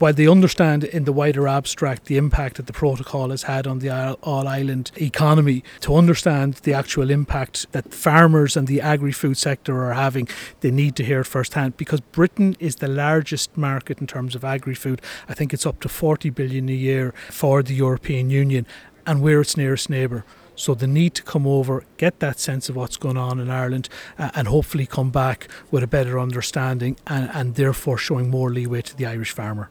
While they understand in the wider abstract the impact that the protocol has had on the all island economy, to understand the actual impact that farmers and the agri food sector are having, they need to hear it firsthand because Britain is the largest market in terms of agri food. I think it's up to 40 billion a year for the European Union, and we're its nearest neighbour. So the need to come over, get that sense of what's going on in Ireland, uh, and hopefully come back with a better understanding and, and therefore showing more leeway to the Irish farmer.